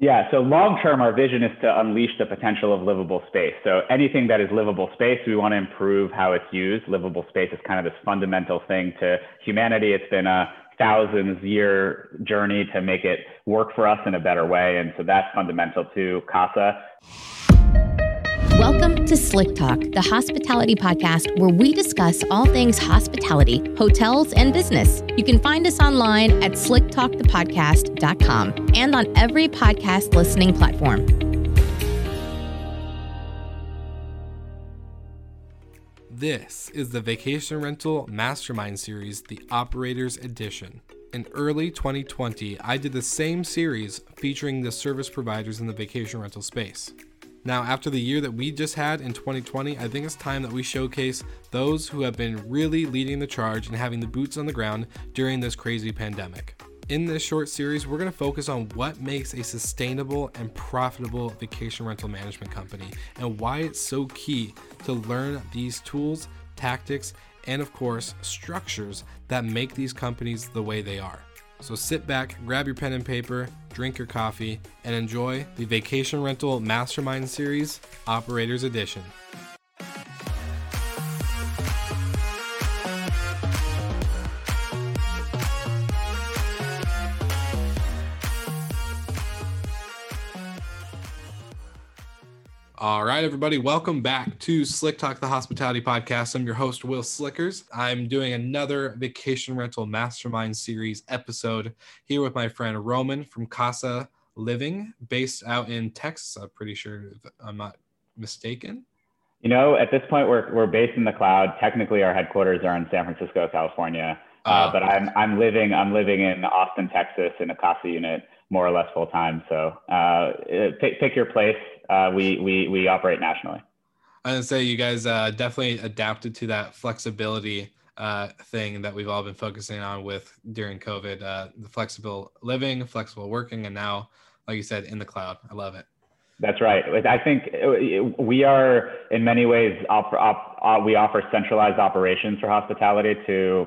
Yeah, so long term, our vision is to unleash the potential of livable space. So anything that is livable space, we want to improve how it's used. Livable space is kind of this fundamental thing to humanity. It's been a thousands year journey to make it work for us in a better way. And so that's fundamental to KASA. Welcome to Slick Talk, the hospitality podcast where we discuss all things hospitality, hotels, and business. You can find us online at slicktalkthepodcast.com and on every podcast listening platform. This is the Vacation Rental Mastermind Series, the Operators Edition. In early 2020, I did the same series featuring the service providers in the vacation rental space. Now, after the year that we just had in 2020, I think it's time that we showcase those who have been really leading the charge and having the boots on the ground during this crazy pandemic. In this short series, we're going to focus on what makes a sustainable and profitable vacation rental management company and why it's so key to learn these tools, tactics, and of course, structures that make these companies the way they are. So sit back, grab your pen and paper, drink your coffee, and enjoy the Vacation Rental Mastermind Series Operators Edition. All right, everybody, welcome back to Slick Talk, the hospitality podcast. I'm your host, Will Slickers. I'm doing another vacation rental mastermind series episode here with my friend Roman from Kasa Living, based out in Texas. I'm pretty sure I'm not mistaken. You know, at this point, we're, we're based in the cloud. Technically, our headquarters are in San Francisco, California. Uh, oh. but I'm, I'm living I'm living in Austin, Texas, in a Kasa unit more or less full time. So uh, pick, pick your place. Uh, we, we, we operate nationally. I would say you guys uh, definitely adapted to that flexibility uh, thing that we've all been focusing on with during COVID, uh, the flexible living, flexible working, and now, like you said, in the cloud. I love it. That's right. I think uh, we are, in many ways, op- op- we offer centralized operations for hospitality to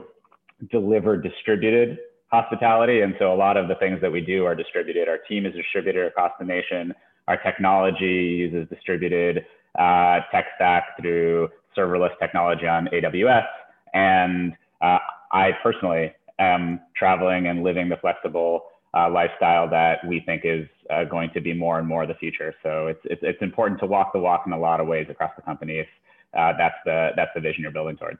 deliver distributed hospitality. And so a lot of the things that we do are distributed. Our team is distributed across the nation. Our technology uses distributed uh, tech stack through serverless technology on AWS. And uh, I personally am traveling and living the flexible uh, lifestyle that we think is uh, going to be more and more the future. So it's, it's, it's important to walk the walk in a lot of ways across the company if uh, that's, the, that's the vision you're building towards.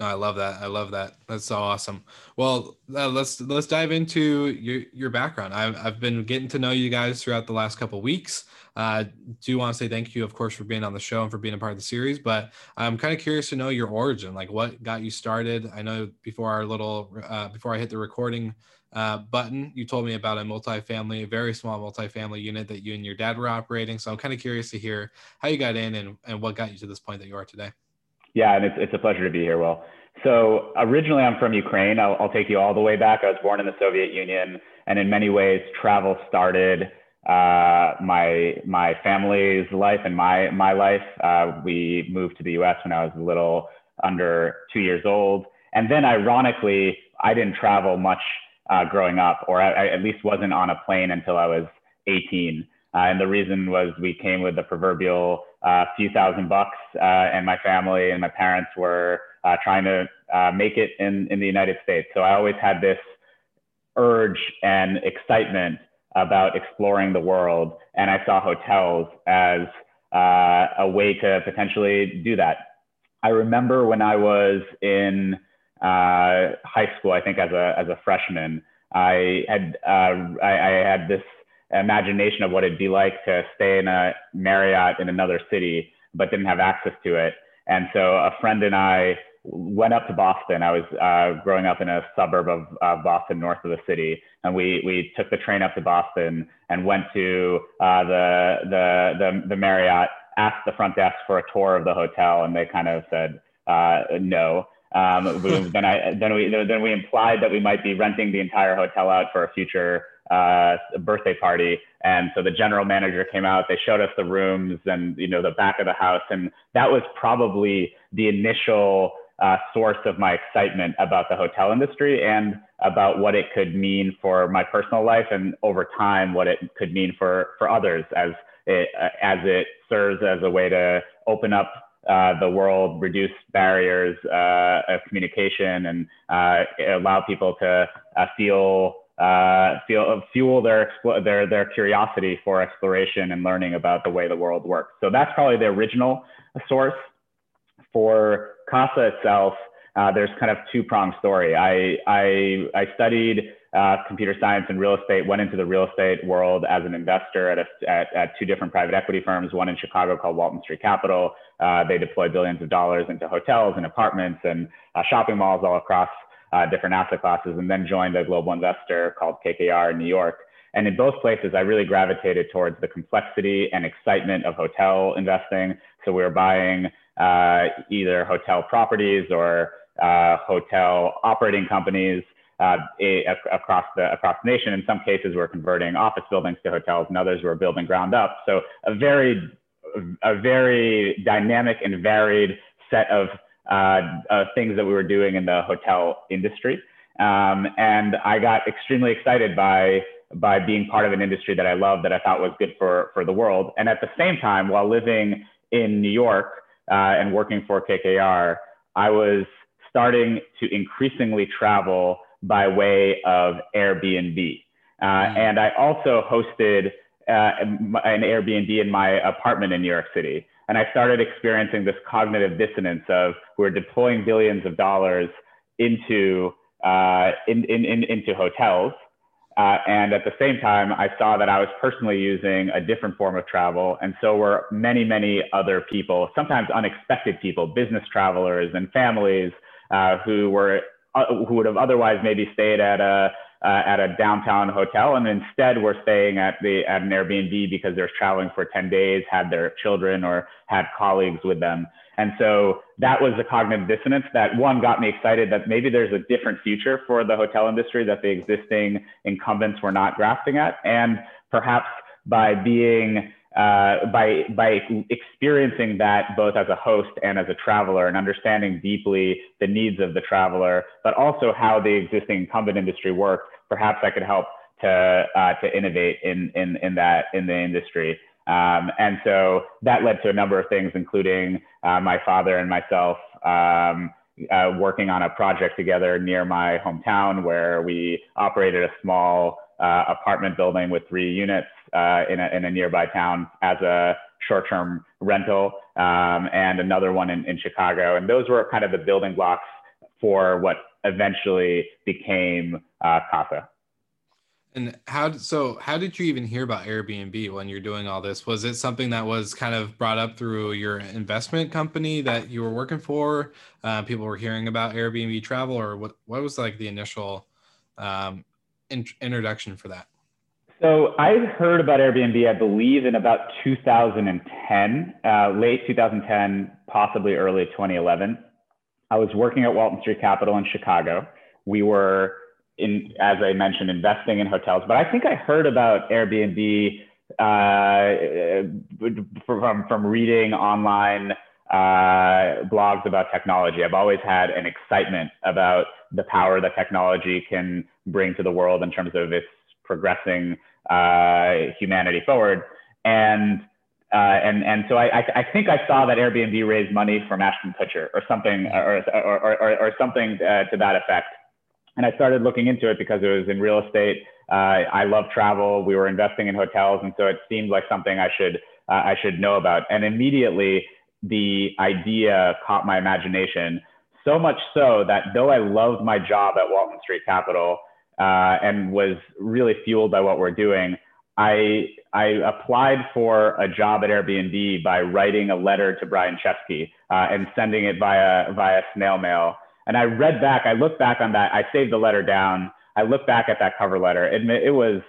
No, I love that. I love that. That's so awesome. Well, uh, let's let's dive into your your background. I've I've been getting to know you guys throughout the last couple weeks. Uh, do want to say thank you, of course, for being on the show and for being a part of the series. But I'm kind of curious to know your origin, like what got you started. I know before our little uh, before I hit the recording uh, button, you told me about a multifamily, a very small multifamily unit that you and your dad were operating. So I'm kind of curious to hear how you got in and and what got you to this point that you are today. Yeah, and it's, it's a pleasure to be here, Will. So originally, I'm from Ukraine. I'll, I'll, take you all the way back. I was born in the Soviet Union, and in many ways, travel started uh, my my family's life and my my life. Uh, we moved to the U.S. when I was a little under two years old, and then ironically, I didn't travel much uh, growing up, or I, I, at least wasn't on a plane until I was 18. Uh, and the reason was we came with the proverbial uh, few thousand bucks, uh, and my family and my parents were uh, trying to uh, make it in, in the United States. So I always had this urge and excitement about exploring the world, and I saw hotels as uh, a way to potentially do that. I remember when I was in high school, I think as a as a freshman, I had I, I had this imagination of what it'd be like to stay in a Marriott in another city, but didn't have access to it. And so a friend and I went up to Boston. I was uh, growing up in a suburb of uh, Boston, north of the city, and we we took the train up to Boston and went to uh, the, the the the Marriott. Asked the front desk for a tour of the hotel, and they kind of said uh, no. Um, then I then we then we implied that we might be renting the entire hotel out for a future uh, birthday party. And so the general manager came out, they showed us the rooms and, you know, the back of the house. And that was probably the initial uh, source of my excitement about the hotel industry and about what it could mean for my personal life and over time, what it could mean for, for others as it, uh, as it serves as a way to open up uh, the world, reduce barriers uh, of communication, and uh, allow people to uh, feel uh, fuel their, their, their curiosity for exploration and learning about the way the world works. So that's probably the original source. For Kasa itself, uh, there's kind of two pronged story. I, I, I studied uh, computer science and real estate, went into the real estate world as an investor at, a, at, at two different private equity firms, one in Chicago called Walton Street Capital. Uh, they deploy billions of dollars into hotels and apartments and uh, shopping malls all across uh, different asset classes, and then joined a global investor called KKR in New York. And in both places, I really gravitated towards the complexity and excitement of hotel investing. So we were buying uh, either hotel properties or uh, hotel operating companies uh, a, across the across the nation. In some cases, we're converting office buildings to hotels, and others we were building ground up. So a very a very dynamic and varied set of uh, uh, things that we were doing in the hotel industry. Um, and I got extremely excited by by being part of an industry that I loved that I thought was good for for the world. And at the same time, while living in New York uh, and working for KKR, I was starting to increasingly travel by way of Airbnb. Uh, mm. And I also hosted uh, an Airbnb in my apartment in New York City. And I started experiencing this cognitive dissonance of we're deploying billions of dollars into, uh, in, in, in, into hotels. Uh, and at the same time, I saw that I was personally using a different form of travel. And so were many, many other people, sometimes unexpected people, business travelers and families uh, who were uh, who would have otherwise maybe stayed at a uh, at a downtown hotel, and instead were staying at the at an Airbnb because they're traveling for 10 days, had their children or had colleagues with them. And so that was the cognitive dissonance that one got me excited that maybe there's a different future for the hotel industry that the existing incumbents were not grasping at. And perhaps by being uh, by by experiencing that both as a host and as a traveler and understanding deeply the needs of the traveler, but also how the existing incumbent industry works, perhaps I could help to uh, to innovate in in in that in the industry. Um, and so that led to a number of things, including uh, my father and myself um, uh, working on a project together near my hometown where we operated a small uh, apartment building with three units uh, in, a, in a nearby town as a short-term rental um, and another one in, in Chicago. And those were kind of the building blocks for what eventually became uh, Kasa. And how so? How did you even hear about Airbnb when you're doing all this? Was it something that was kind of brought up through your investment company that you were working for? Uh, people were hearing about Airbnb travel, or what? What was like the initial um, in- introduction for that? So I heard about Airbnb, I believe, in about 2010, uh, late 2010, possibly early 2011. I was working at Walton Street Capital in Chicago. We were, in, as I mentioned, investing in hotels, but I think I heard about Airbnb uh, from, from reading online uh, blogs about technology. I've always had an excitement about the power that technology can bring to the world in terms of its progressing uh, humanity forward. And uh, and and so I, I think I saw that Airbnb raised money from Ashton Kutcher or something or or or, or something uh, to that effect. And I started looking into it because it was in real estate. Uh, I love travel. We were investing in hotels, and so it seemed like something I should uh, I should know about. And immediately the idea caught my imagination so much so that though I loved my job at Walton Street Capital uh, and was really fueled by what we're doing, I I applied for a job at Airbnb by writing a letter to Brian Chesky uh, and sending it via via snail mail. And I read back, I looked back on that, I saved the letter down. I looked back at that cover letter. It, it was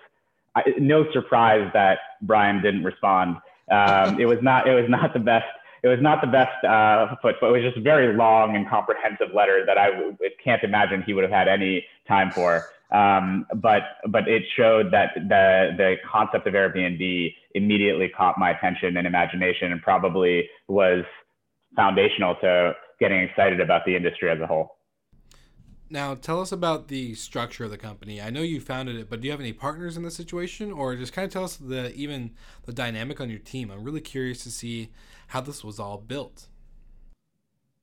I, no surprise that Brian didn't respond. Um, it was not it was not the best it was not the best uh, foot, but it was just a very long and comprehensive letter that I w- can't imagine he would have had any time for. Um, but but it showed that the the concept of Airbnb immediately caught my attention and imagination, and probably was foundational to getting excited about the industry as a whole. Now, tell us about the structure of the company. I know you founded it, but do you have any partners in this situation, or just kind of tell us the even the dynamic on your team? I'm really curious to see how this was all built.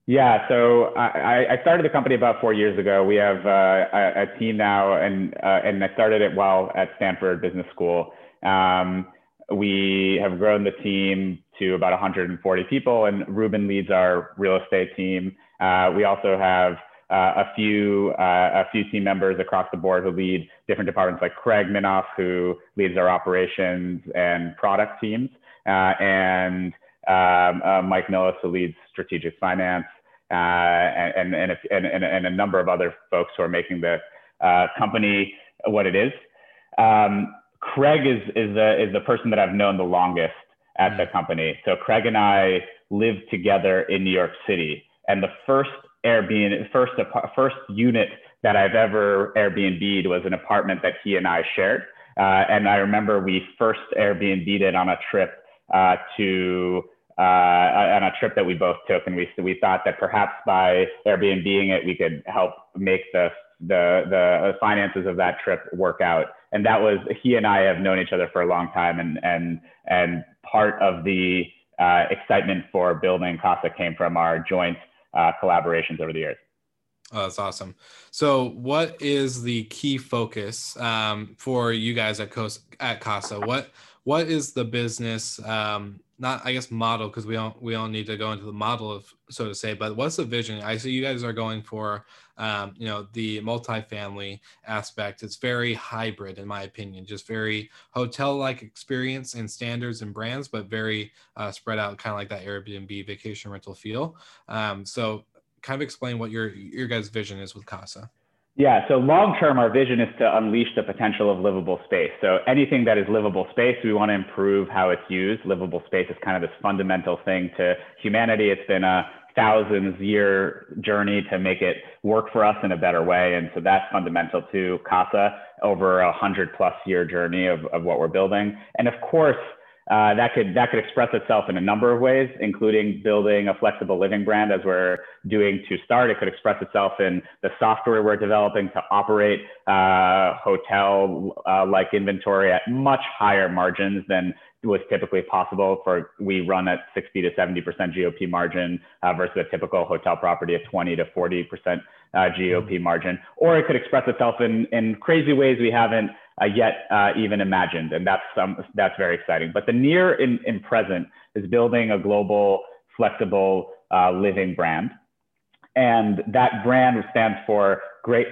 Yeah, so I, I started the company about four years ago. We have uh, a, a, team now, and uh, and I started it while at Stanford Business School. Um, we have grown the team to about 140 people, and Ruben leads our real estate team. Uh, we also have uh, a few uh, a few team members across the board who lead different departments, like Craig Minoff, who leads our operations and product teams, uh, and um, uh, Mike Millis, who leads strategic finance, uh, and, and, and, and, and, a number of other folks who are making the uh, company what it is. Um, Craig is, is, the, is the person that I've known the longest at the mm. company. So Craig and I lived together in New York City. And the first Airbnb, first first unit that I've ever Airbnb'd was an apartment that he and I shared. Uh, and I remember we first Airbnb'd it on a trip uh, to uh, on a trip that we both took, and we we thought that perhaps by Airbnbing it, we could help make the the the finances of that trip work out. And that was he and I have known each other for a long time, and and and part of the uh, excitement for building Kasa came from our joint uh, collaborations over the years. Oh, that's awesome. So, what is the key focus um, for you guys at, at Kasa? What what is the business? Um, not I guess model because we all we all need to go into the model of so to say. But what's the vision? I see you guys are going for um, you know the multifamily aspect. It's very hybrid in my opinion, just very hotel like experience and standards and brands, but very uh, spread out, kind of like that Airbnb vacation rental feel. Um, so kind of explain what your your guys' vision is with Kasa. Yeah, so long term, our vision is to unleash the potential of livable space. So anything that is livable space, we want to improve how it's used. Livable space is kind of this fundamental thing to humanity. It's been a thousands year journey to make it work for us in a better way. And so that's fundamental to KASA over a hundred plus year journey of, of what we're building. And of course, uh, that could that could express itself in a number of ways, including building a flexible living brand as we're doing to start. It could express itself in the software we're developing to operate uh, hotel uh, like inventory at much higher margins than was typically possible for we run at 60 to 70 percent GOP margin uh, versus a typical hotel property at 20 to 40 percent uh, GOP mm-hmm. margin, or it could express itself in in crazy ways we haven't uh, yet uh, even imagined, and that's um, that's very exciting. But the near and, in present is building a global, flexible uh, living brand, and that brand stands for great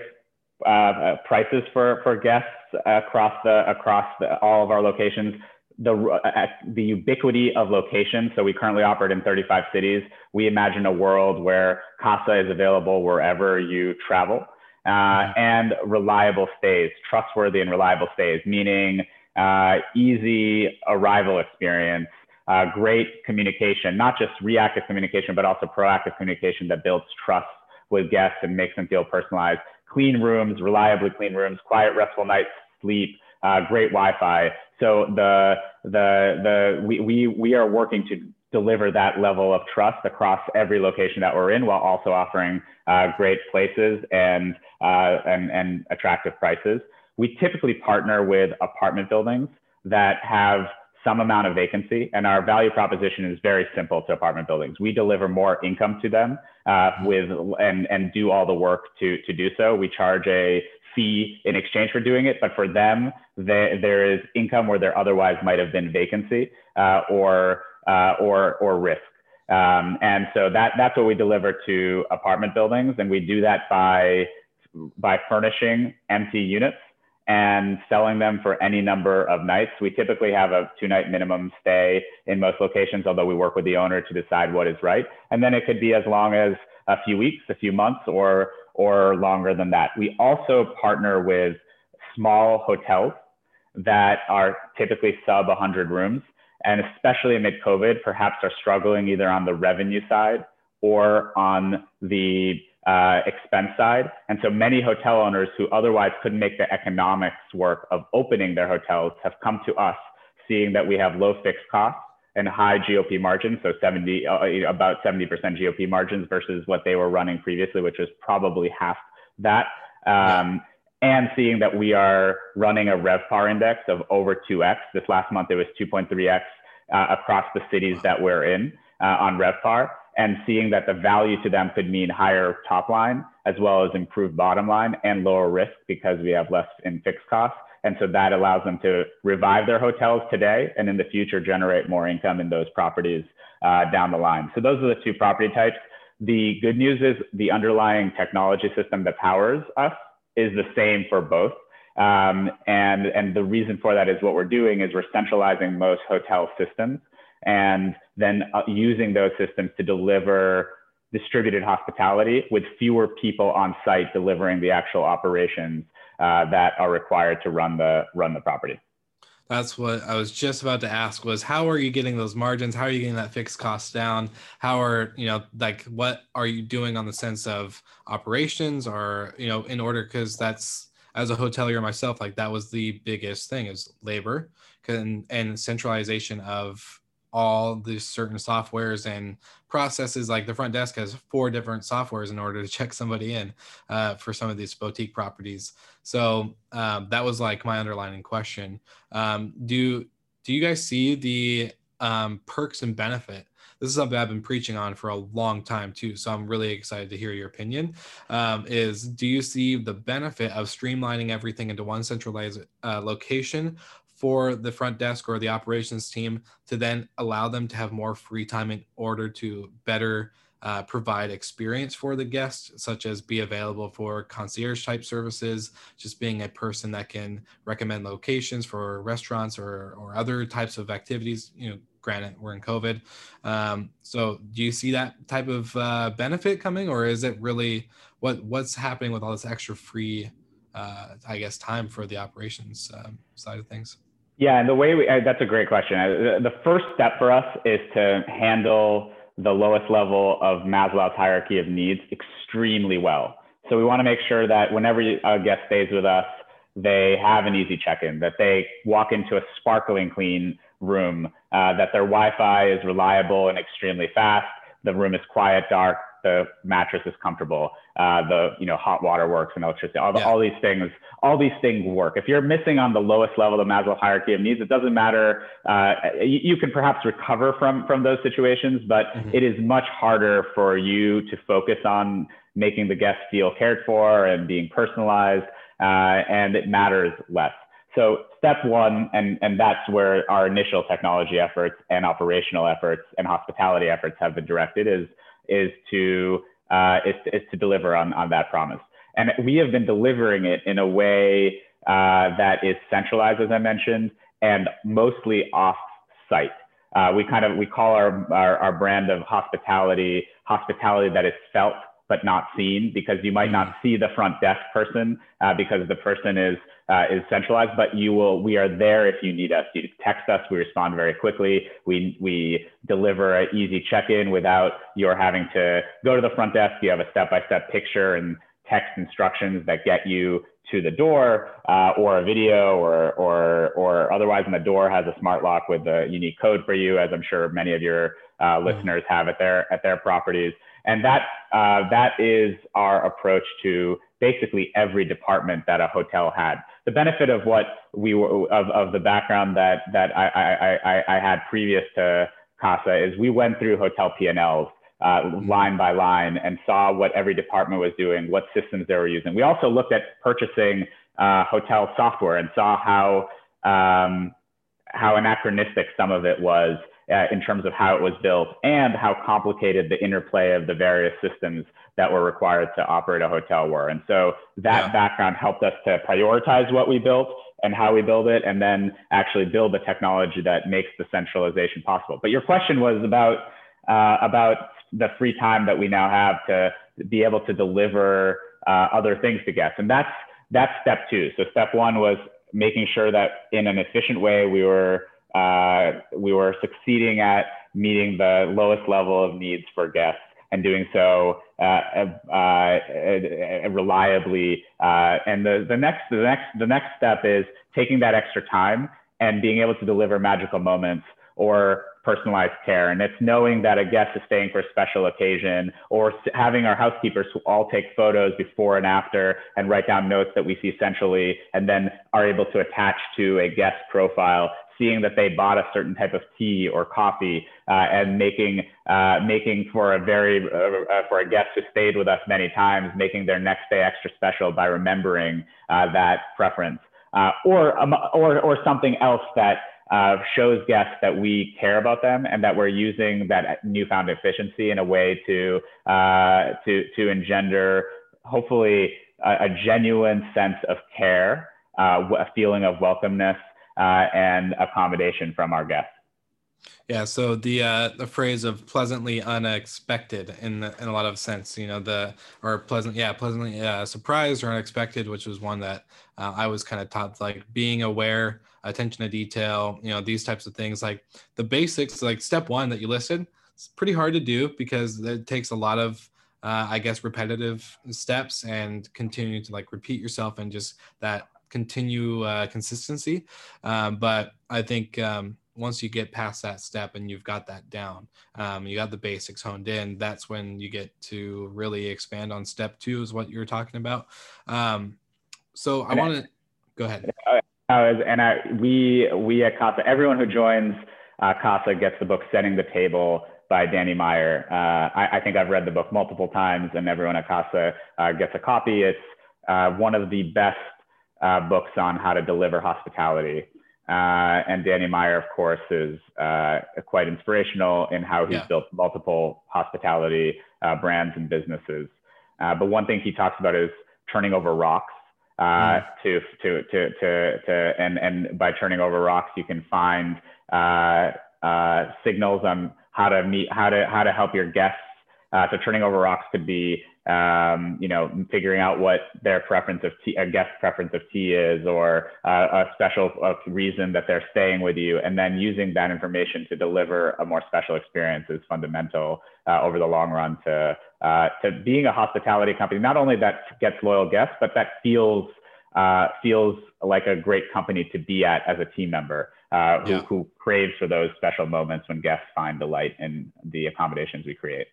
uh, uh, prices for for guests across the across the, all of our locations the, uh, the ubiquity of location. So we currently operate in 35 cities. We imagine a world where Kasa is available wherever you travel uh, mm-hmm. and reliable stays, trustworthy and reliable stays, meaning uh, easy arrival experience, uh, great communication, not just reactive communication, but also proactive communication that builds trust with guests and makes them feel personalized. Clean rooms, reliably clean rooms, quiet, restful nights, sleep, uh, great Wi-Fi. So the the the we, we we are working to deliver that level of trust across every location that we're in, while also offering uh, great places and uh, and and attractive prices. We typically partner with apartment buildings that have some amount of vacancy, and our value proposition is very simple to apartment buildings. We deliver more income to them uh, with and and do all the work to to do so. We charge a fee in exchange for doing it, but for them, they, there is income where there otherwise might have been vacancy uh, or, uh, or, or risk. Um, and so that, that's what we deliver to apartment buildings. And we do that by, by furnishing empty units and selling them for any number of nights. We typically have a two night minimum stay in most locations, although we work with the owner to decide what is right. And then it could be as long as a few weeks, a few months, or, or longer than that. We also partner with small hotels that are typically sub 100 rooms, and especially amid COVID, perhaps are struggling either on the revenue side or on the uh, expense side. And so many hotel owners who otherwise couldn't make the economics work of opening their hotels have come to us, seeing that we have low fixed costs and high GOP margins, so 70, uh, about 70% GOP margins versus what they were running previously, which was probably half that. Um, and seeing that we are running a RevPAR index of over 2x. This last month, it was 2.3x uh, across the cities that we're in uh, on RevPAR and seeing that the value to them could mean higher top line as well as improved bottom line and lower risk because we have less in fixed costs. And so that allows them to revive their hotels today and in the future generate more income in those properties uh, down the line. So those are the two property types. The good news is the underlying technology system that powers us is the same for both. Um, and, and the reason for that is what we're doing is we're centralizing most hotel systems and then uh, using those systems to deliver distributed hospitality with fewer people on site delivering the actual operations uh, that are required to run the run the property. That's what I was just about to ask was how are you getting those margins? How are you getting that fixed cost down? How are, you know, like what are you doing on the sense of operations or, you know, in order because that's as a hotelier myself, like that was the biggest thing is labor and, and centralization of all the certain softwares and processes like the front desk has four different softwares in order to check somebody in uh, for some of these boutique properties so um, that was like my underlining question um, do do you guys see the um, perks and benefit this is something I've been preaching on for a long time too. So I'm really excited to hear your opinion. Um, is do you see the benefit of streamlining everything into one centralized uh, location, for the front desk or the operations team to then allow them to have more free time in order to better uh, provide experience for the guests, such as be available for concierge type services, just being a person that can recommend locations for restaurants or, or other types of activities. You know, granted, we're in COVID. Um, so, do you see that type of uh, benefit coming, or is it really what what's happening with all this extra free, uh, I guess, time for the operations um, side of things? Yeah, and the way we, uh, that's a great question. Uh, the first step for us is to handle the lowest level of Maslow's hierarchy of needs extremely well. So we want to make sure that whenever a guest stays with us, they have an easy check-in, that they walk into a sparkling clean room, uh, that their Wi-Fi is reliable and extremely fast, the room is quiet, dark, the mattress is comfortable, uh, the you know hot water works and electricity, all, the, yeah. all these things, all these things work. If you're missing on the lowest level of the Maslow hierarchy of needs, it doesn't matter. Uh, you, you, can perhaps recover from from those situations, but mm-hmm. it is much harder for you to focus on making the guest feel cared for and being personalized, uh, and it matters less. So step one, and, and that's where our initial technology efforts and operational efforts and hospitality efforts have been directed is is to uh, is, is to deliver on, on that promise. And we have been delivering it in a way uh, that is centralized, as I mentioned, and mostly off site. Uh, we kind of we call our, our, our brand of hospitality hospitality that is felt but not seen because you might not see the front desk person uh, because the person is uh, is centralized, but you will we are there if you need us. You text us, we respond very quickly. We we deliver an easy check-in without your having to go to the front desk. You have a step-by-step picture and text instructions that get you to the door uh, or a video or, or, or otherwise and the door has a smart lock with a unique code for you as I'm sure many of your uh, listeners have at their, at their properties. And that, uh, that is our approach to basically every department that a hotel had. The benefit of what we were, of, of the background that, that I, I, I, I had previous to KASA is we went through hotel P&Ls uh, mm-hmm. line by line and saw what every department was doing, what systems they were using. We also looked at purchasing uh, hotel software and saw how um, how anachronistic some of it was uh, in terms of how it was built and how complicated the interplay of the various systems that were required to operate a hotel were. And so that yeah. background helped us to prioritize what we built and how we build it, and then actually build the technology that makes the centralization possible. But your question was about uh, about the free time that we now have to be able to deliver uh, other things to guests, and that's that's step two. So step one was making sure that in an efficient way we were uh, we were succeeding at meeting the lowest level of needs for guests and doing so uh, uh, uh, reliably. And the, the next the next the next step is taking that extra time and being able to deliver magical moments or personalized care. And it's knowing that a guest is staying for a special occasion or having our housekeepers all take photos before and after and write down notes that we see centrally and then are able to attach to a guest profile seeing that they bought a certain type of tea or coffee uh, and making uh, making for a very uh, uh, for a guest who stayed with us many times, making their next day extra special by remembering uh, that preference, uh, or um, or or something else that. Shows guests that we care about them and that we're using that newfound efficiency in a way to to to engender hopefully a, a genuine sense of care, a feeling of welcomeness, uh, and accommodation from our guests. Yeah, so the uh, the phrase of pleasantly unexpected in the, in a lot of sense, you know, the or pleasant, yeah, pleasantly uh, surprised or unexpected, which was one that uh, I was kind of taught, like being aware, attention to detail, you know, these types of things, like the basics, like step one that you listed. It's pretty hard to do because it takes a lot of uh, I guess repetitive steps and continue to like repeat yourself and just that continue uh, consistency. Um, but I think um, once you get past that step and you've got that down, um, you got the basics honed in, that's when you get to really expand on step two, is what you're talking about. Um, so I want to go ahead. Uh, and I, we, we at KASA, everyone who joins uh, KASA gets the book Setting the Table by Danny Meyer. Uh, I, I, think I've read the book multiple times, and everyone at KASA uh, gets a copy. It's uh, one of the best uh, books on how to deliver hospitality. Uh, and Danny Meyer, of course, is uh, quite inspirational in how he's yeah. built multiple hospitality uh, brands and businesses. Uh, but one thing he talks about is turning over rocks. Mm. To, to, to, to, to, and, and by turning over rocks, you can find uh, uh, signals on how to meet, how to, how to help your guests. so turning over rocks could be um, you know, figuring out what their preference of tea, a guest preference of tea is, or uh, a special reason that they're staying with you, and then using that information to deliver a more special experience is fundamental uh, over the long run to uh, to being a hospitality company. Not only that gets loyal guests, but that feels uh, feels like a great company to be at as a team member. Uh, who, yeah. who craves for those special moments when guests find delight in the accommodations we create.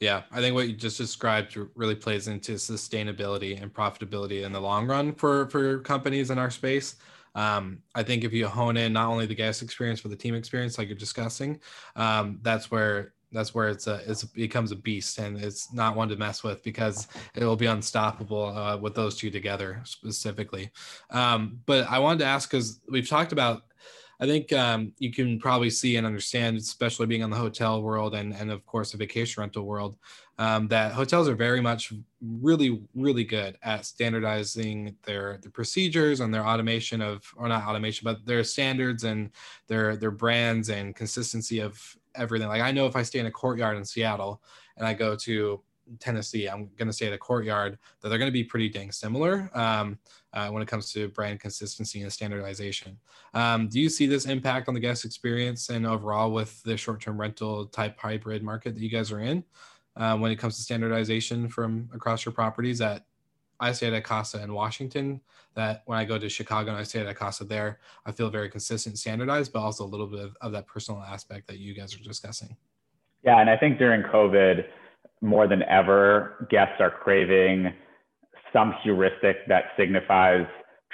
Yeah, I think what you just described really plays into sustainability and profitability in the long run for for companies in our space. Um, I think if you hone in not only the guest experience but the team experience, like you're discussing, um, that's where that's where it's a it's, it becomes a beast and it's not one to mess with because it will be unstoppable uh, with those two together specifically. Um, but I wanted to ask because we've talked about I think um, you can probably see and understand, especially being on the hotel world and, and of course the vacation rental world, um, that hotels are very much really, really good at standardizing their, their procedures and their automation of, or not automation, but their standards and their, their brands and consistency of everything. Like I know if I stay in a courtyard in Seattle and I go to Tennessee, I'm going to at a courtyard, that they're going to be pretty dang similar um, uh, when it comes to brand consistency and standardization. Um, do you see this impact on the guest experience and overall with the short term rental type hybrid market that you guys are in uh, when it comes to standardization from across your properties? That I stay at Kasa in Washington, that when I go to Chicago and I stay at Kasa there, I feel very consistent, standardized, but also a little bit of, of that personal aspect that you guys are discussing. Yeah, and I think during COVID, more than ever, guests are craving some heuristic that signifies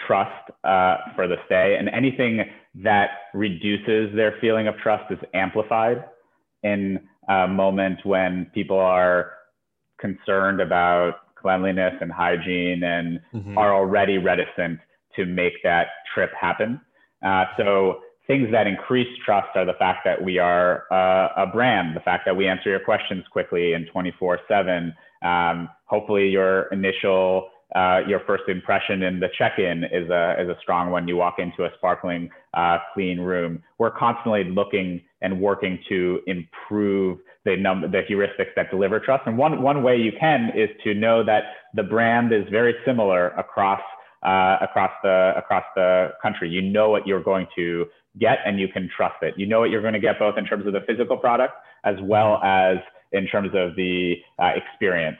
trust uh, for the stay. And anything that reduces their feeling of trust is amplified in a moment when people are concerned about cleanliness and hygiene and mm-hmm. are already reticent to make that trip happen. Uh, so things that increase trust are the fact that we are uh, a brand, the fact that we answer your questions quickly and 24 7. Um, hopefully, your initial, uh, your first impression in the check in is a, is a strong one. You walk into a sparkling, uh, clean room. We're constantly looking and working to improve the number, the heuristics that deliver trust. And one, one way you can is to know that the brand is very similar across uh, across the across the country. You know what you're going to get and you can trust it. You know what you're going to get both in terms of the physical product as well as in terms of the uh, experience.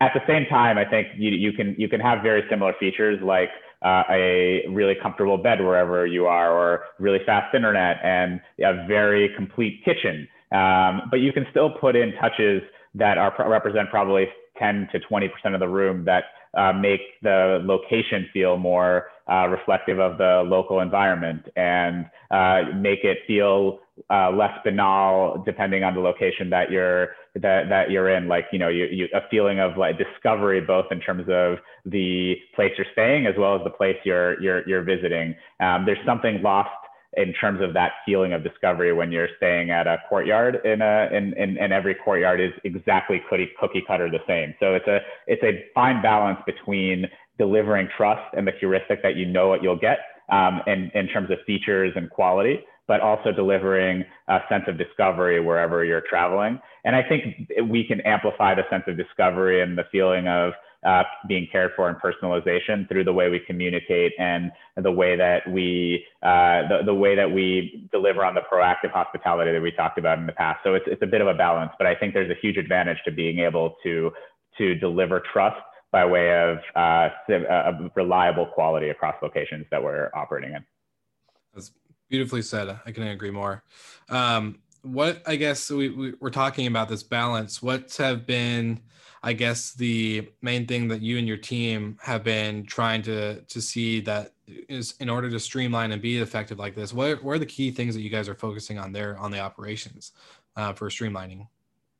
At the same time, I think you, you can you can have very similar features like uh, a really comfortable bed wherever you are, or really fast internet and a very complete kitchen. Um, but you can still put in touches that are represent probably 10 to 20 percent of the room that uh, make the location feel more uh, reflective of the local environment and uh, make it feel uh, less banal depending on the location that you're that, that you're in. Like you know you, you a feeling of like discovery both in terms of the place you're staying as well as the place you're you're, you're visiting. Um, there's something lost in terms of that feeling of discovery when you're staying at a courtyard in a in, in, and every courtyard is exactly cookie, cookie cutter the same. So it's a it's a fine balance between delivering trust and the heuristic that you know what you'll get um, in, in terms of features and quality but also delivering a sense of discovery wherever you're traveling. And i think we can amplify the sense of discovery and the feeling of uh, being cared for and personalization through the way we communicate and the way that we uh, the, the way that we deliver on the proactive hospitality that we talked about in the past. So it's, it's a bit of a balance, but I think there's a huge advantage to being able to to deliver trust by way of uh, a reliable quality across locations that we're operating in. That's beautifully said. I couldn't agree more. Um, what I guess we, we, we're talking about this balance. What have been I guess the main thing that you and your team have been trying to to see that is in order to streamline and be effective like this. What, what are the key things that you guys are focusing on there on the operations uh, for streamlining?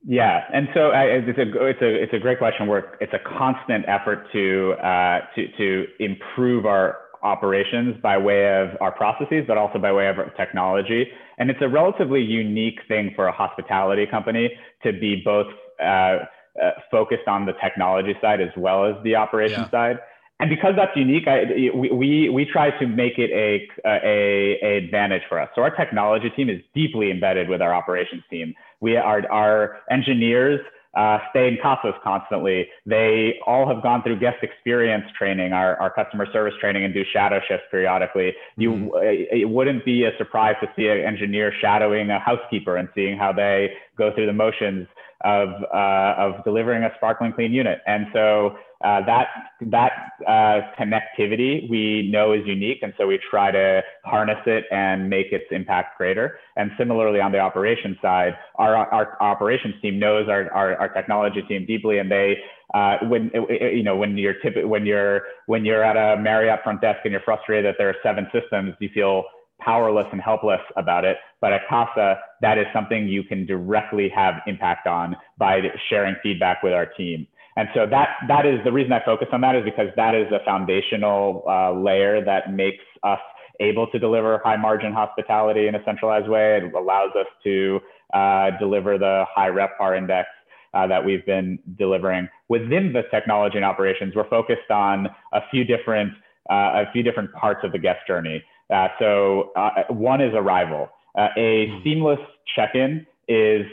Yeah, and so uh, it's a it's a it's a great question. Where it's a constant effort to uh, to to improve our operations by way of our processes, but also by way of technology. And it's a relatively unique thing for a hospitality company to be both uh, uh, focused on the technology side as well as the operation yeah. side. And because that's unique, I, we, we, we try to make it a, a, a advantage for us. So our technology team is deeply embedded with our operations team. We are, our engineers uh, stay in Kasas constantly. They all have gone through guest experience training, our, our customer service training, and do shadow shifts periodically. You, mm-hmm. it wouldn't be a surprise to see an engineer shadowing a housekeeper and seeing how they go through the motions of, uh, of delivering a sparkling clean unit. And so uh, that, that uh, connectivity we know is unique. And so we try to harness it and make its impact greater. And similarly, on the operations side, our, our operations team knows our, our, our technology team deeply and they uh, when you know when you're tip- when you're when you're at a Marriott front desk and you're frustrated that there are seven systems, you feel powerless and helpless about it. But at Kasa, that is something you can directly have impact on by sharing feedback with our team. And so that that is the reason I focus on that is because that is a foundational uh, layer that makes us able to deliver high margin hospitality in a centralized way. It allows us to uh, deliver the high RevPAR index uh, that we've been delivering within the technology and operations. We're focused on a few different uh, a few different parts of the guest journey. Uh, so uh, one is arrival. Uh, a hmm. seamless check-in is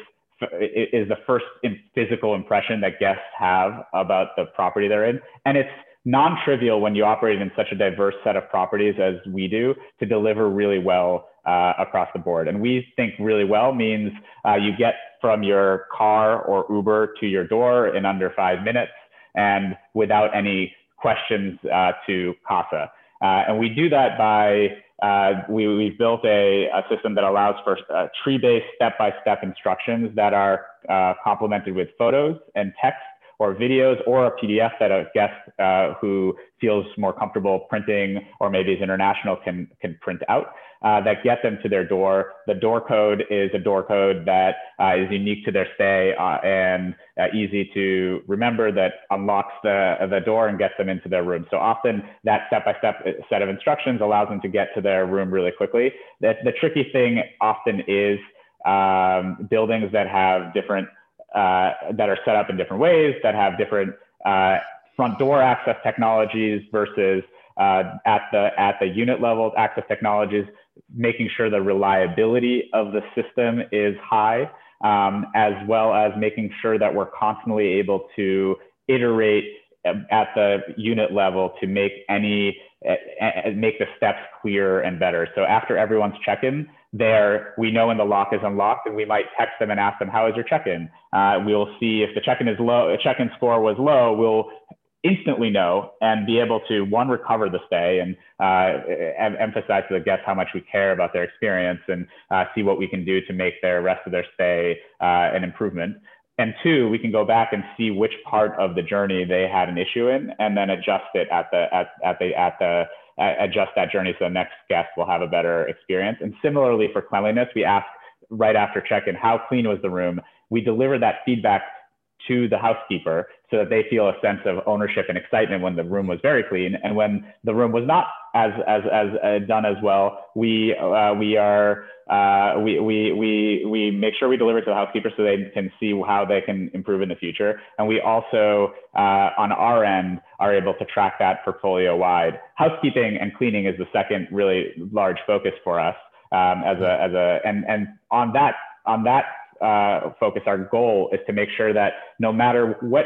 is the first physical impression that guests have about the property they're in, and it's non-trivial when you operate in such a diverse set of properties as we do to deliver really well uh, across the board. And we think really well means uh, you get from your car or Uber to your door in under five minutes and without any questions uh, to Kasa. Uh, and we do that by uh, we, we've built a, a, system that allows for uh, tree-based step-by-step instructions that are uh, complemented with photos and text or videos or a PDF that a guest uh, who feels more comfortable printing or maybe is international can, can print out. Uh, that get them to their door. The door code is a door code that uh, is unique to their stay uh, and uh, easy to remember that unlocks the, the door and gets them into their room. So often that step-by-step set of instructions allows them to get to their room really quickly. The, the tricky thing often is um, buildings that have different, uh, that are set up in different ways, that have different uh, front door access technologies versus uh, at the at the unit level access technologies, making sure the reliability of the system is high, um, as well as making sure that we're constantly able to iterate at the unit level to make any uh, make the steps clearer and better. So after everyone's check-in, there we know when the lock is unlocked, and we might text them and ask them, "How is your check-in?" Uh, we'll see if the check-in is low. Check-in score was low. We'll instantly know and be able to one recover the stay and uh, em- emphasize to the guests how much we care about their experience and uh, see what we can do to make their rest of their stay uh, an improvement. And two we can go back and see which part of the journey they had an issue in and then adjust it at the at, at the at the adjust that journey so the next guest will have a better experience. And similarly for cleanliness we ask right after check-in how clean was the room? We deliver that feedback to the housekeeper so that they feel a sense of ownership and excitement when the room was very clean. And when the room was not as as as uh, done as well we uh, we are uh, we, we we we make sure we deliver to the housekeeper so they can see how they can improve in the future. And we also uh, on our end are able to track that portfolio wide housekeeping and cleaning is the second really large focus for us um, as a as a and and on that on that uh, focus, our goal is to make sure that no matter what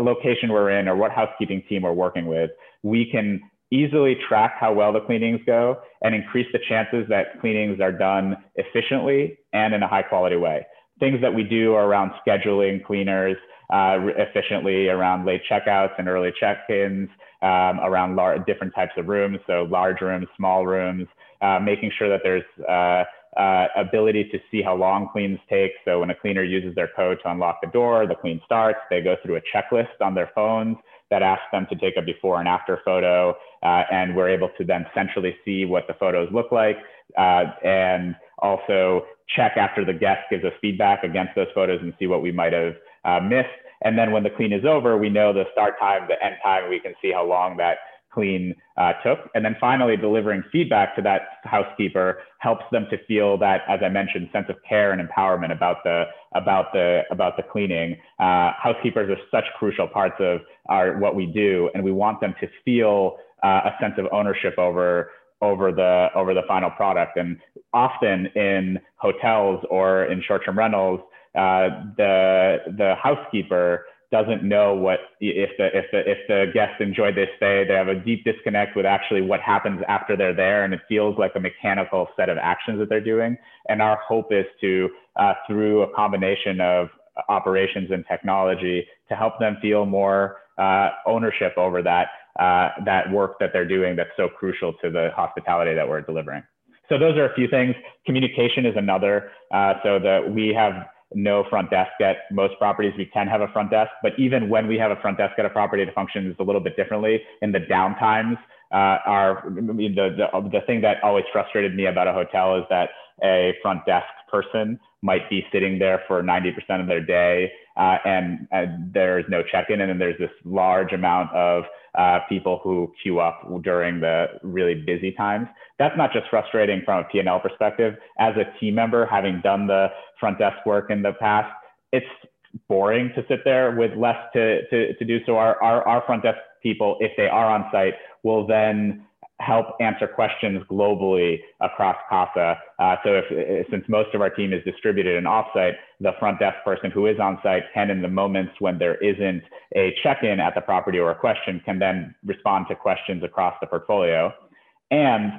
location we're in or what housekeeping team we're working with, we can easily track how well the cleanings go and increase the chances that cleanings are done efficiently and in a high quality way. Things that we do are around scheduling cleaners uh, efficiently around late checkouts and early check-ins, um, around different types of rooms, so large rooms, small rooms, uh, making sure that there's uh, uh, ability to see how long cleans take. So when a cleaner uses their code to unlock the door, the clean starts. They go through a checklist on their phones that asks them to take a before and after photo, uh, and we're able to then centrally see what the photos look like, uh, and also check after the guest gives us feedback against those photos and see what we might have uh, missed. And then when the clean is over, we know the start time, the end time. We can see how long that clean uh, took. And then finally, delivering feedback to that housekeeper helps them to feel that, as I mentioned, sense of care and empowerment about the about the about the cleaning. Uh, housekeepers are such crucial parts of our what we do, and we want them to feel uh, a sense of ownership over over the over the final product. And often in hotels or in short-term rentals, uh, the the housekeeper doesn't know what if the if the if the guests enjoyed their stay they have a deep disconnect with actually what happens after they're there and it feels like a mechanical set of actions that they're doing. And our hope is to uh, through a combination of operations and technology to help them feel more uh, ownership over that uh, that work that they're doing that's so crucial to the hospitality that we're delivering. So those are a few things. Communication is another uh, so that we have no front desk at most properties. We can have a front desk, but even when we have a front desk at a property, it functions a little bit differently. In the downtimes, uh, are the, the the thing that always frustrated me about a hotel is that a front desk person might be sitting there for 90% of their day uh, and, and, there's no check-in and then there's this large amount of uh, people who queue up during the really busy times that's not just frustrating from a p&l perspective as a team member having done the front desk work in the past it's boring to sit there with less to, to, to do so our, our, our front desk people if they are on site will then help answer questions globally across KASA. Uh, so if, since most of our team is distributed and offsite, the front desk person who is on site can, in the moments when there isn't a check-in at the property or a question, can then respond to questions across the portfolio. And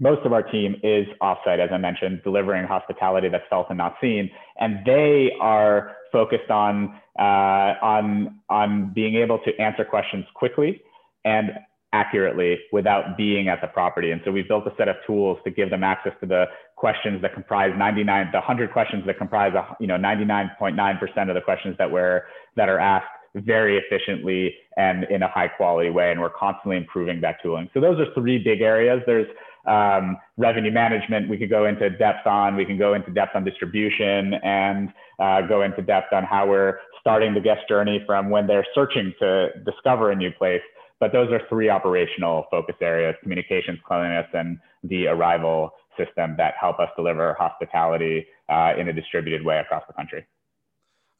most of our team is offsite, as I mentioned, delivering hospitality that's felt and not seen. And they are focused on, uh, on, on being able to answer questions quickly and accurately without being at the property. And so we've built a set of tools to give them access to the questions that comprise 99, the 100 questions that comprise, you know, 99.9% of the questions that were that are asked very efficiently and in a high quality way. And we're constantly improving that tooling. So those are three big areas. There's um, revenue management we could go into depth on. We can go into depth on distribution and uh, go into depth on how we're starting the guest journey from when they're searching to discover a new place. But those are three operational focus areas, communications, cleanliness, and the arrival system that help us deliver hospitality uh, in a distributed way across the country.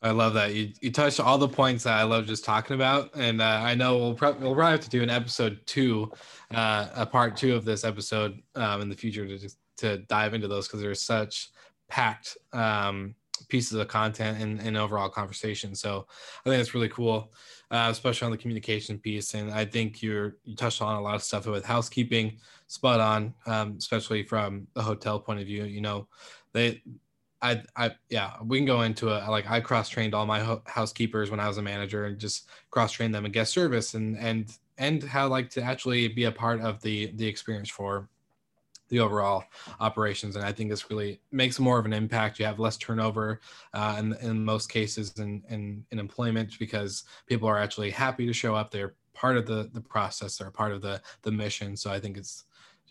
I love that you, you touched all the points that I love just talking about, and uh, I know we'll, pro- we'll probably have to do an episode two, uh, a part two of this episode um, in the future to just to dive into those because there's such packed um, pieces of content and, and overall conversation. So I think it's really cool, uh, especially on the communication piece. And I think you're you touched on a lot of stuff with housekeeping, spot on, um, especially from the hotel point of view. You know, they I, I, yeah, we can go into it. Like I cross trained all my ho- housekeepers when I was a manager, and just cross trained them in guest service, and and and how like to actually be a part of the the experience for the overall operations. And I think this really makes more of an impact. You have less turnover uh, in in most cases in, in in employment because people are actually happy to show up. They're part of the the process. They're part of the the mission. So I think it's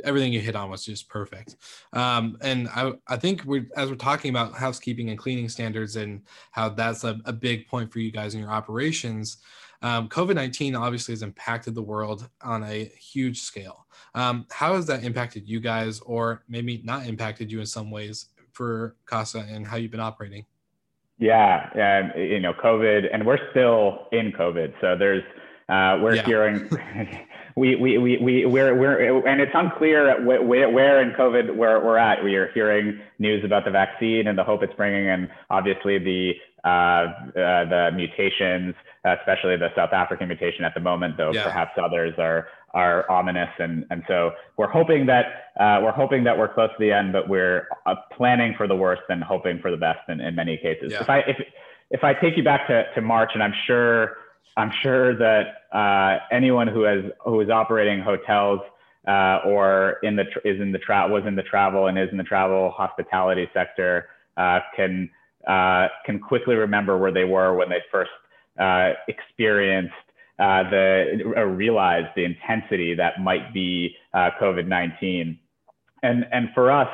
everything you hit on was just perfect. Um, and I, I think we as we're talking about housekeeping and cleaning standards and how that's a, a big point for you guys in your operations. Um, COVID 19 obviously has impacted the world on a huge scale. Um, how has that impacted you guys, or maybe not impacted you in some ways for KASA and how you've been operating? Yeah, yeah, you know, COVID, and we're still in COVID. So there's, uh, we're yeah. hearing we, we, we, we, we're, we're, and it's unclear where, where in COVID where we're at. We are hearing news about the vaccine and the hope it's bringing, and obviously the, uh, uh, the mutations, especially the South African mutation at the moment, though yeah. perhaps others are, are ominous. And, and so we're hoping that, uh, we're hoping that we're close to the end, but we're uh, planning for the worst and hoping for the best in, in many cases. Yeah. If I, if, if I take you back to, to March, and I'm sure, I'm sure that uh, anyone who has who is operating hotels uh, or in the is in the tra- was in the travel and is in the travel hospitality sector uh, can uh, can quickly remember where they were when they first uh, experienced uh, the or realized the intensity that might be COVID-19. And and for us,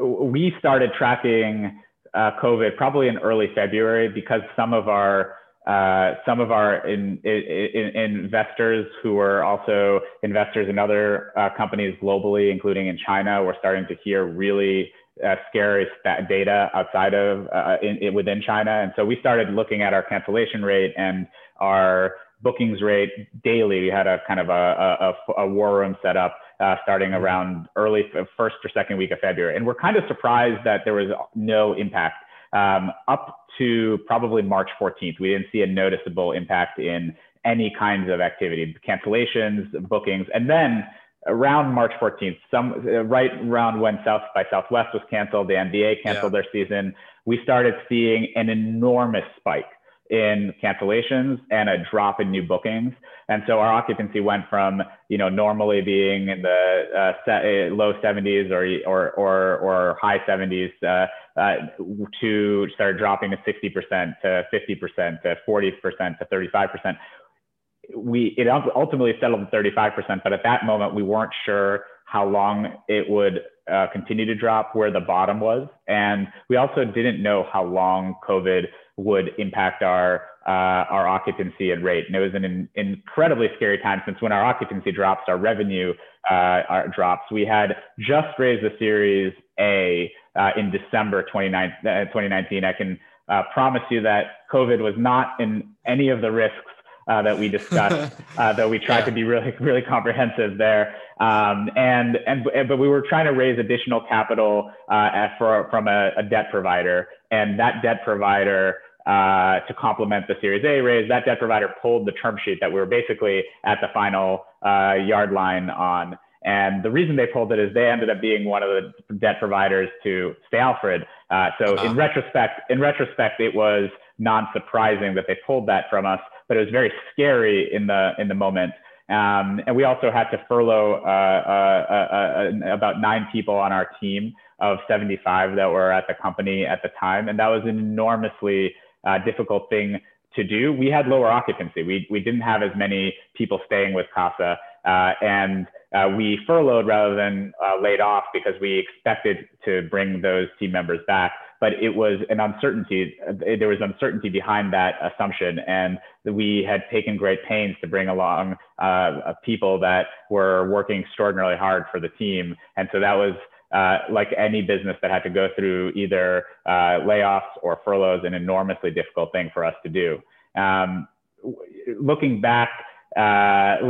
we started tracking COVID probably in early February because some of our uh, some of our in, in, in investors who are also investors in other uh, companies globally, including in China, we're starting to hear really uh, scary data outside of uh, in, within China. And so we started looking at our cancellation rate and our bookings rate daily. We had a kind of a, a, a war room set up uh, starting around early first or second week of February. And we're kind of surprised that there was no impact um, up to probably March 14th, we didn't see a noticeable impact in any kinds of activity, cancellations, bookings, and then around March 14th, some uh, right around when South by Southwest was canceled, the NBA canceled yeah. their season, we started seeing an enormous spike in cancellations and a drop in new bookings. And so our occupancy went from, you know, normally being in the uh, uh, low 70s or, or, or, or high 70s uh, uh, to start dropping to 60% to 50% to 40% to 35%. We, it ultimately settled at 35%, but at that moment we weren't sure how long it would uh, continue to drop, where the bottom was. And we also didn't know how long COVID would impact our uh, our occupancy and rate. And it was an in, incredibly scary time since when our occupancy drops, our revenue uh, our drops. We had just raised the Series A uh, in December 2019. Uh, I can uh, promise you that COVID was not in any of the risks uh, that we discussed, uh, though we tried yeah. to be really, really comprehensive there. Um, and, and, but we were trying to raise additional capital uh, for, from a, a, debt provider. And that debt provider uh, to complement the Series A raise, that debt provider pulled the term sheet that we were basically at the final uh, yard line on. And the reason they pulled it is they ended up being one of the debt providers to Stay Alfred. Uh, so uh-huh. in retrospect, in retrospect, it was non-surprising that they pulled that from us, but it was very scary in the in the moment. Um, and we also had to furlough uh, uh, uh, uh about nine people on our team of 75 that were at the company at the time, and that was an enormously uh, difficult thing to do. We had lower occupancy. We, we didn't have as many people staying with KASA uh, and uh, we furloughed rather than uh, laid off because we expected to bring those team members back. But it was an uncertainty. There was uncertainty behind that assumption, and we had taken great pains to bring along uh, people that were working extraordinarily hard for the team. And so that was uh, like any business that had to go through either uh, layoffs or furloughs, an enormously difficult thing for us to do. Um, looking back, uh,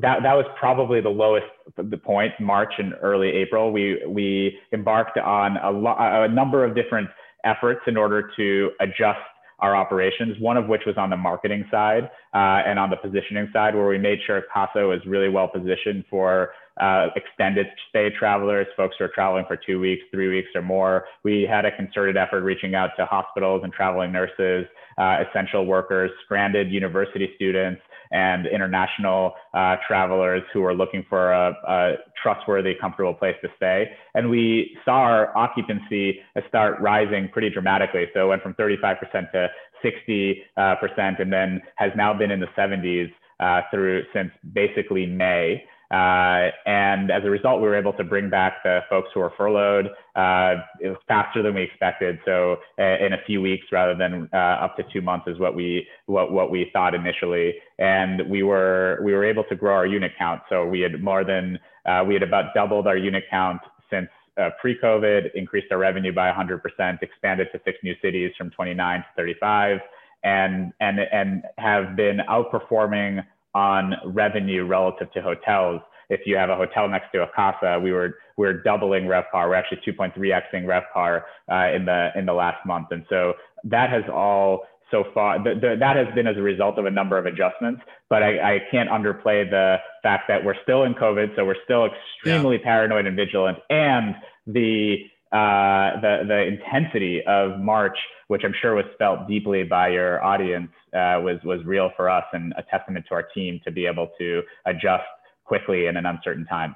that that was probably the lowest the point March and early April. We we embarked on a, lo- a number of different efforts in order to adjust our operations. One of which was on the marketing side uh, and on the positioning side, where we made sure Kasa was really well positioned for uh, extended stay travelers, folks who are traveling for two weeks, three weeks, or more. We had a concerted effort reaching out to hospitals and traveling nurses, uh, essential workers, stranded university students, and international uh, travelers who are looking for a, a, trustworthy, comfortable place to stay. And we saw our occupancy start rising pretty dramatically. So it went from 35% to 60% uh, and then has now been in the 70s uh, through since basically May. Uh, and as a result, we were able to bring back the folks who were furloughed. Uh, it was faster than we expected. So uh, in a few weeks rather than uh, up to two months is what we what, what we thought initially. And we were we were able to grow our unit count. So we had more than uh, we had about doubled our unit count since uh, pre-COVID, increased our revenue by 100%, expanded to six new cities from 29 to 35, and and and have been outperforming on revenue relative to hotels. If you have a hotel next to a Kasa, we were we're doubling RevPAR. We're actually 2.3xing RevPAR uh, in the in the last month, and so that has all so far the, the, that has been as a result of a number of adjustments. But I, I, can't underplay the fact that we're still in COVID, so we're still extremely yeah. paranoid and vigilant, and the uh, the the intensity of March, which I'm sure was felt deeply by your audience, uh, was was real for us and a testament to our team to be able to adjust quickly in an uncertain time.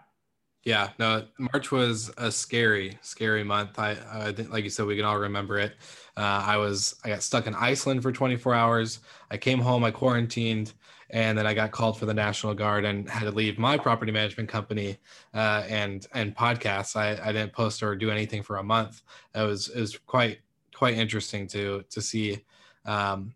Yeah, no, March was a scary, scary month. I, I think, like you said, we can all remember it. Uh, I was, I got stuck in Iceland for 24 hours. I came home, I quarantined, and then I got called for the National Guard and had to leave my property management company uh, and and podcasts. I, I didn't post or do anything for a month. It was it was quite quite interesting to to see um,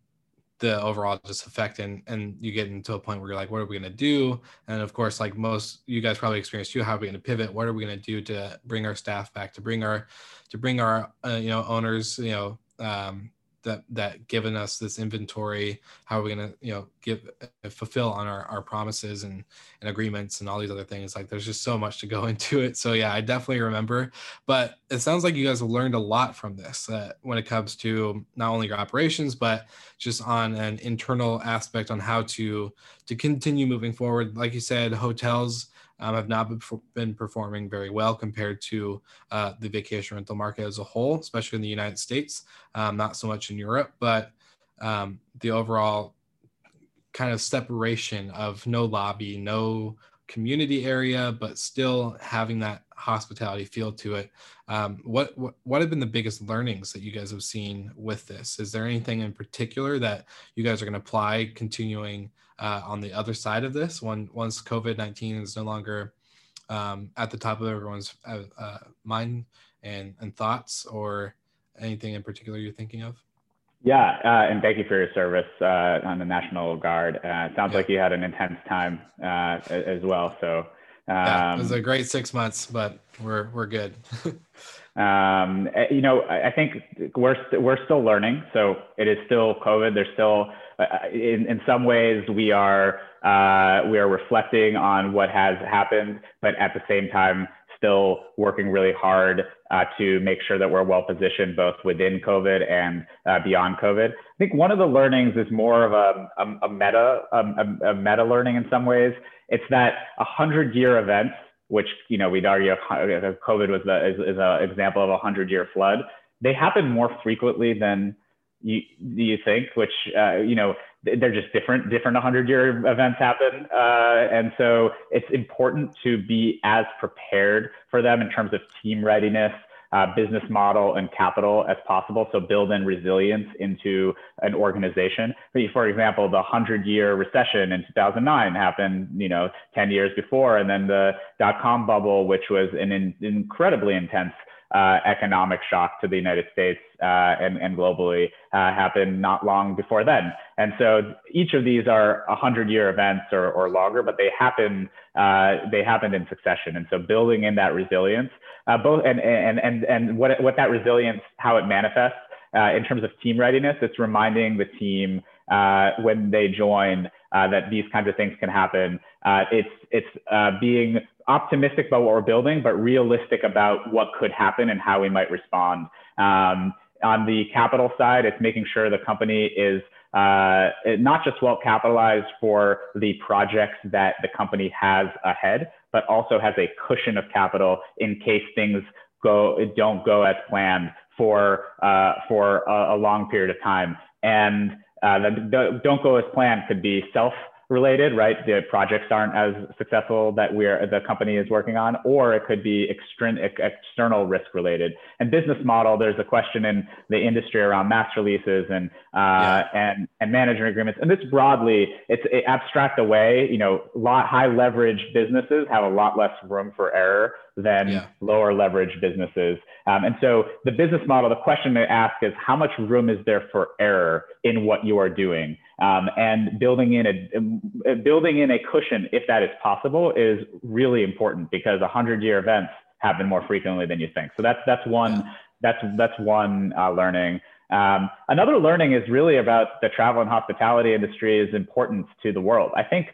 the overall just effect and and you get into a point where you're like what are we going to do? And of course like most you guys probably experienced too how are we going to pivot? What are we going to do to bring our staff back to bring our to bring our uh, you know owners you know um, that that given us this inventory how are we going to you know give uh, fulfill on our, our promises and, and agreements and all these other things? Like there's just so much to go into it. So yeah i definitely remember. But it sounds like you guys have learned a lot from this uh, when it comes to not only your operations but just on an internal aspect on how to to continue moving forward. Like you said hotels um, have not been performing very well compared to uh, the vacation rental market as a whole, especially in the United States, um, not so much in Europe, but um, the overall kind of separation of no lobby, no community area, but still having that hospitality feel to it. Um, what, what what have been the biggest learnings that you guys have seen with this? Is there anything in particular that you guys are going to apply continuing uh, on the other side of this when once COVID-19 is no longer um, at the top of everyone's uh, uh, mind and, and thoughts or anything in particular you're thinking of? Yeah, uh, and thank you for your service uh, on the National Guard. Uh, sounds yeah. like you had an intense time uh, as well. So, um, yeah, it was a great six months, but we're we're good. um, eh, you know, I think we're we we're still learning. So it is still COVID. There's still uh, in, in some ways we are uh, we are reflecting on what has happened, but at the same time still working really hard uh, to make sure that we're well positioned both within COVID and uh, beyond COVID. I think one of the learnings is more of a, a, a meta a, a, meta learning in some ways. It's that a hundred year events, which you know we'd argue COVID was the, is, is an example of a hundred year flood. They happen more frequently than you you think, which uh, you know they're just different. Different 100 year events happen, uh, and so it's important to be as prepared for them in terms of team readiness, uh, business model and capital as possible. So build in resilience into an organization. For example, the hundred year recession in 2009 happened, you know, 10 years before. And then the dot com bubble, which was an in, incredibly intense uh, economic shock to the United States uh, and, and globally uh, happened not long before then. And so each of these are 100 year events or, or longer, but they happen uh, they happened in succession. And so building in that resilience, uh, both and, and, and, and what, what that resilience, how it manifests uh, in terms of team readiness, it's reminding the team when they join that these kinds of things can happen. It's it's being optimistic about what we're building, but realistic about what could happen and how we might respond. Um, on the capital side, it's making sure the company is uh, not just well capitalized for the projects that the company has ahead, but also has a cushion of capital in case things go don't go as planned for uh, for a, a, long period of time. And uh, the, don't go as planned could be self related, right? The projects aren't as successful that we're the company is working on, or it could be external risk related. And business model, there's a question in the industry around master leases and uh, yeah. and and management agreements. And this broadly, it's it abstract away. You know, lot high leverage businesses have a lot less room for error than yeah. lower leverage businesses. Um, and so the business model, the question to ask is how much room is there for error in what you are doing? Um, and building in a building in a cushion, if that is possible, is really important because 100 year events happen more frequently than you think. So that's that's one yeah. that's that's one uh, learning. Um, another learning is really about the travel and hospitality industry's importance to the world. I think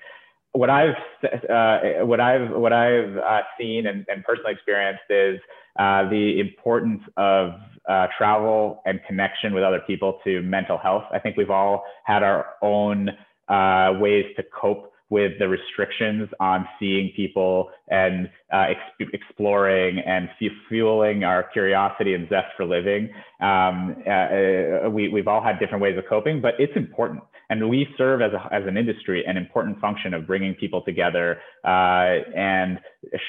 what I've uh, what I've what I've uh, seen and, and, personally experienced is uh, the importance of uh, travel and connection with other people to mental health. I think we've all had our own uh, ways to cope with the restrictions on seeing people and uh, ex- exploring and fueling our curiosity and zest for living. Um, we, we've all had different ways of coping, but it's important and we serve as, a, as an industry an important function of bringing people together uh, and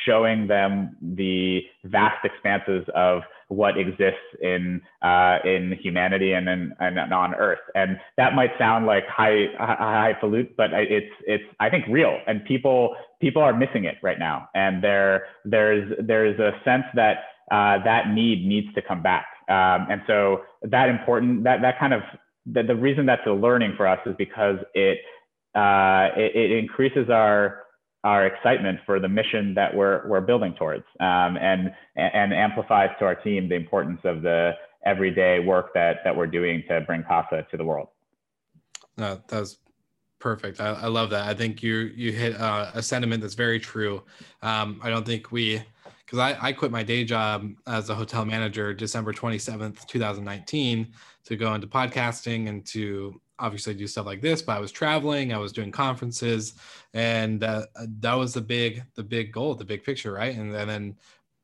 showing them the vast expanses of what exists in uh, in humanity and, in, and on Earth. And that might sound like high highfalutin, but it's it's I think real, and people people are missing it right now. And there there's there's a sense that uh, that need needs to come back. Um, and so that important that that kind of the, the reason that's a learning for us is because it, uh, it, it, increases our, our excitement for the mission that we're, we're building towards um, and, and amplifies to our team the importance of the everyday work that, that we're doing to bring KASA to the world. No, that was perfect. I, I love that. I think you, you hit uh, a sentiment that's very true. Um, I don't think we, because I, I quit my day job as a hotel manager December 27th, 2019 to go into podcasting and to obviously do stuff like this but i was traveling i was doing conferences and uh, that was the big the big goal the big picture right? And, and then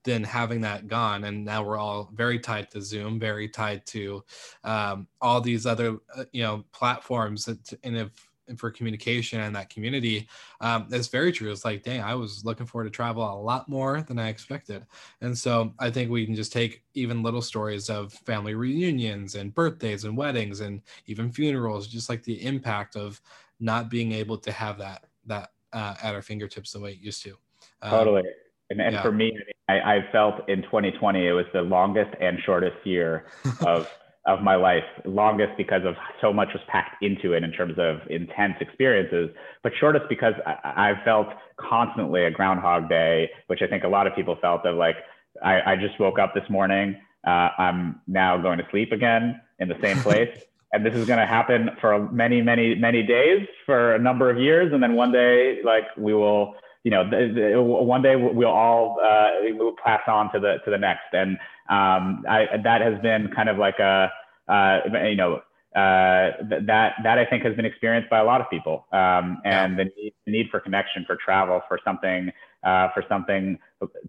then having that gone and now we're all very tied to zoom very tied to um, all these other uh, you know platforms that and if for communication and that community um, it's very true. It's like dang i was looking forward to travel a lot more than i expected. And so i think we can just take even little stories of family reunions and birthdays and weddings and even funerals just like the impact of not being able to have that that uh, at our fingertips the way it used to. Um, totally. And, and yeah. for me I, I felt in 2020 it was the longest and shortest year of of my life, longest because of so much was packed into it in terms of intense experiences, but shortest because I, I felt constantly a Groundhog Day, which I think a lot of people felt of like, I, I just woke up this morning. Uh, I'm now going to sleep again in the same place. and this is going to happen for many, many, many days for a number of years. And then one day, like we will, you know, the, the, one day we'll all uh, we'll pass on to the to the next. And um, I, that has been kind of like a, uh, you know, uh, that that I think has been experienced by a lot of people, um, and the, need, the, need, for connection, for travel, for something, uh, for something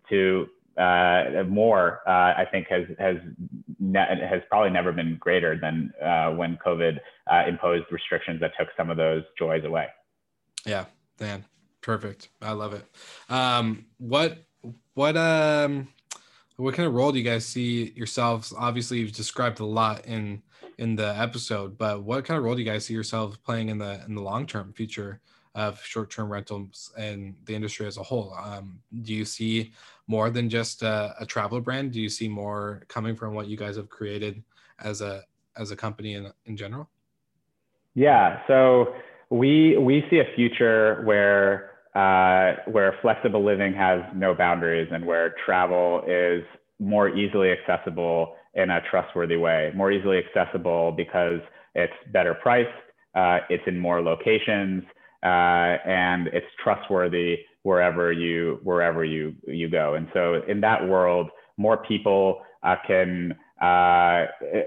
to uh, more, uh, I think has has ne- has probably never been greater than when COVID imposed restrictions that took some of those joys away. Yeah, man, perfect. I love it. Um, what what um What kind of role do you guys see yourselves? Obviously, you've described a lot in in the episode, but what kind of role do you guys see yourselves playing in the in the long term future of short term rentals and the industry as a whole? Um, do you see more than just a, a travel brand? Do you see more coming from what you guys have created as a as a company in in general? Yeah, so we we see a future where uh, where flexible living has no boundaries and where travel is more easily accessible in a trustworthy way, more easily accessible because it's better priced, uh, it's in more locations, uh, and it's trustworthy wherever you wherever you you go. And so in that world, more people uh, can uh,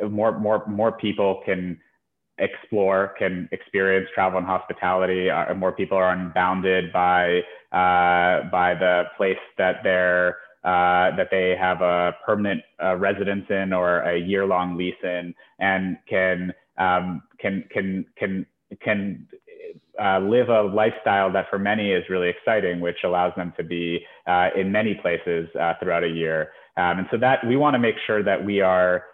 more more more people can explore, can experience travel and hospitality. Uh, more people are unbounded by uh, by the place that they're uh, that they have a permanent uh, residence in or a year long lease in, and can um, can can can can uh, live a lifestyle that for many is really exciting, which allows them to be uh, in many places throughout a year. Um, and so that we want to make sure that we are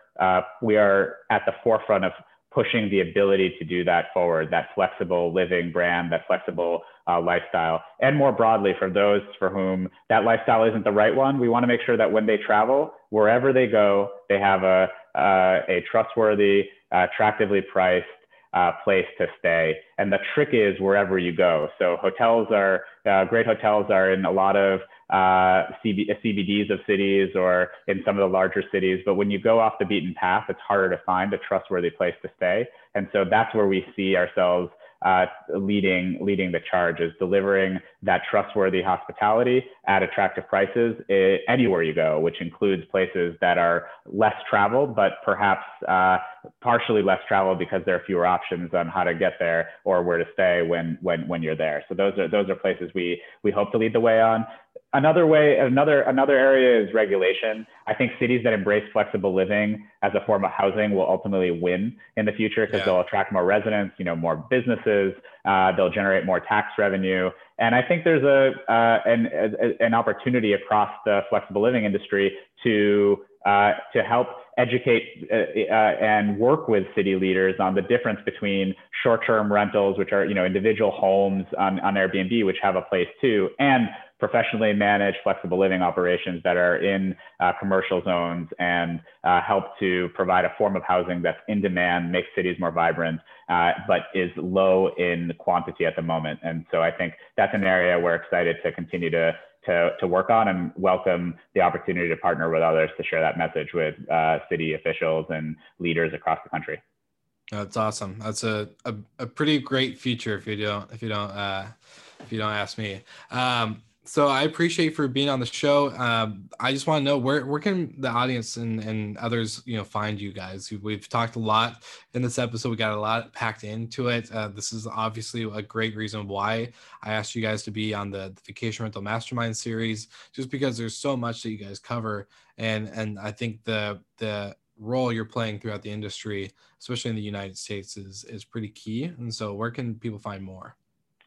we are at the forefront of pushing the ability to do that forward, that flexible living brand, that flexible uh, lifestyle. And more broadly, for those for whom that lifestyle isn't the right one, we want to make sure that when they travel, wherever they go, they have a, uh, a trustworthy, attractively priced uh, place to stay. And the trick is wherever you go. So hotels are, uh, great hotels are in a lot of uh, CB, CBDs of cities or in some of the larger cities. But when you go off the beaten path, it's harder to find a trustworthy place to stay. And so that's where we see ourselves uh, leading leading the charge is delivering that trustworthy hospitality at attractive prices eh, anywhere you go, which includes places that are less traveled, but perhaps uh, partially less traveled because there are fewer options on how to get there or where to stay when when when you're there. So those are those are places we we hope to lead the way on another way another another area is regulation i think cities that embrace flexible living as a form of housing will ultimately win in the future because yeah. they'll attract more residents you know more businesses uh, they'll generate more tax revenue and i think there's a uh, an, a, an opportunity across the flexible living industry to uh, to help educate uh, uh, and work with city leaders on the difference between short-term rentals, which are you know individual homes on, on Airbnb, which have a place too, and professionally managed flexible living operations that are in uh, commercial zones and uh, help to provide a form of housing that's in demand, makes cities more vibrant, uh, but is low in quantity at the moment. And so I think that's an area we're excited to continue to to, to work on and welcome the opportunity to partner with others to share that message with uh, city officials and leaders across the country. That's awesome. That's a, a, a pretty great feature if you don't if you don't uh, if you don't ask me. Um, so I appreciate for being on the show. Um, I just want to know where where can the audience and, and others you know find you guys? We've talked a lot in this episode. We got a lot packed into it. Uh, this is obviously a great reason why I asked you guys to be on the, the Vacation Rental Mastermind series, just because there's so much that you guys cover, and and I think the the role you're playing throughout the industry, especially in the United States, is is pretty key. And so, where can people find more?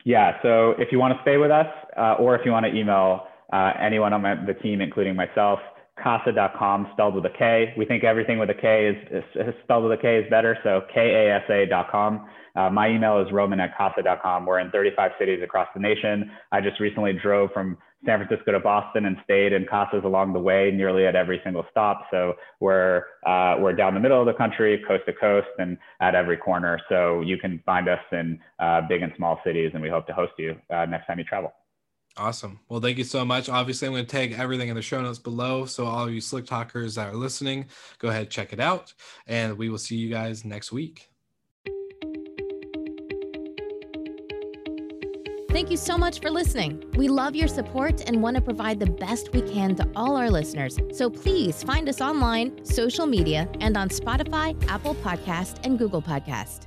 Yeah. So if you want to stay with us, uh, or if you want to email uh, anyone on my, the team, including myself, kasa.com spelled with a K. We think everything with a K is, is spelled with a K is better. So kasa.com. Uh, my email is roman at kasa.com. We're in 35 cities across the nation. I just recently drove from San Francisco to Boston and stayed in Kasas along the way, nearly at every single stop. So we're uh, we're down the middle of the country, coast to coast, and at every corner. So you can find us in uh, big and small cities, and we hope to host you uh, next time you travel. Awesome. Well, thank you so much. Obviously, I'm going to tag everything in the show notes below. So all you slick talkers that are listening, go ahead check it out, and we will see you guys next week. Thank you so much for listening. We love your support and want to provide the best we can to all our listeners. So please find us online, social media, and on Spotify, Apple Podcast, and Google Podcast.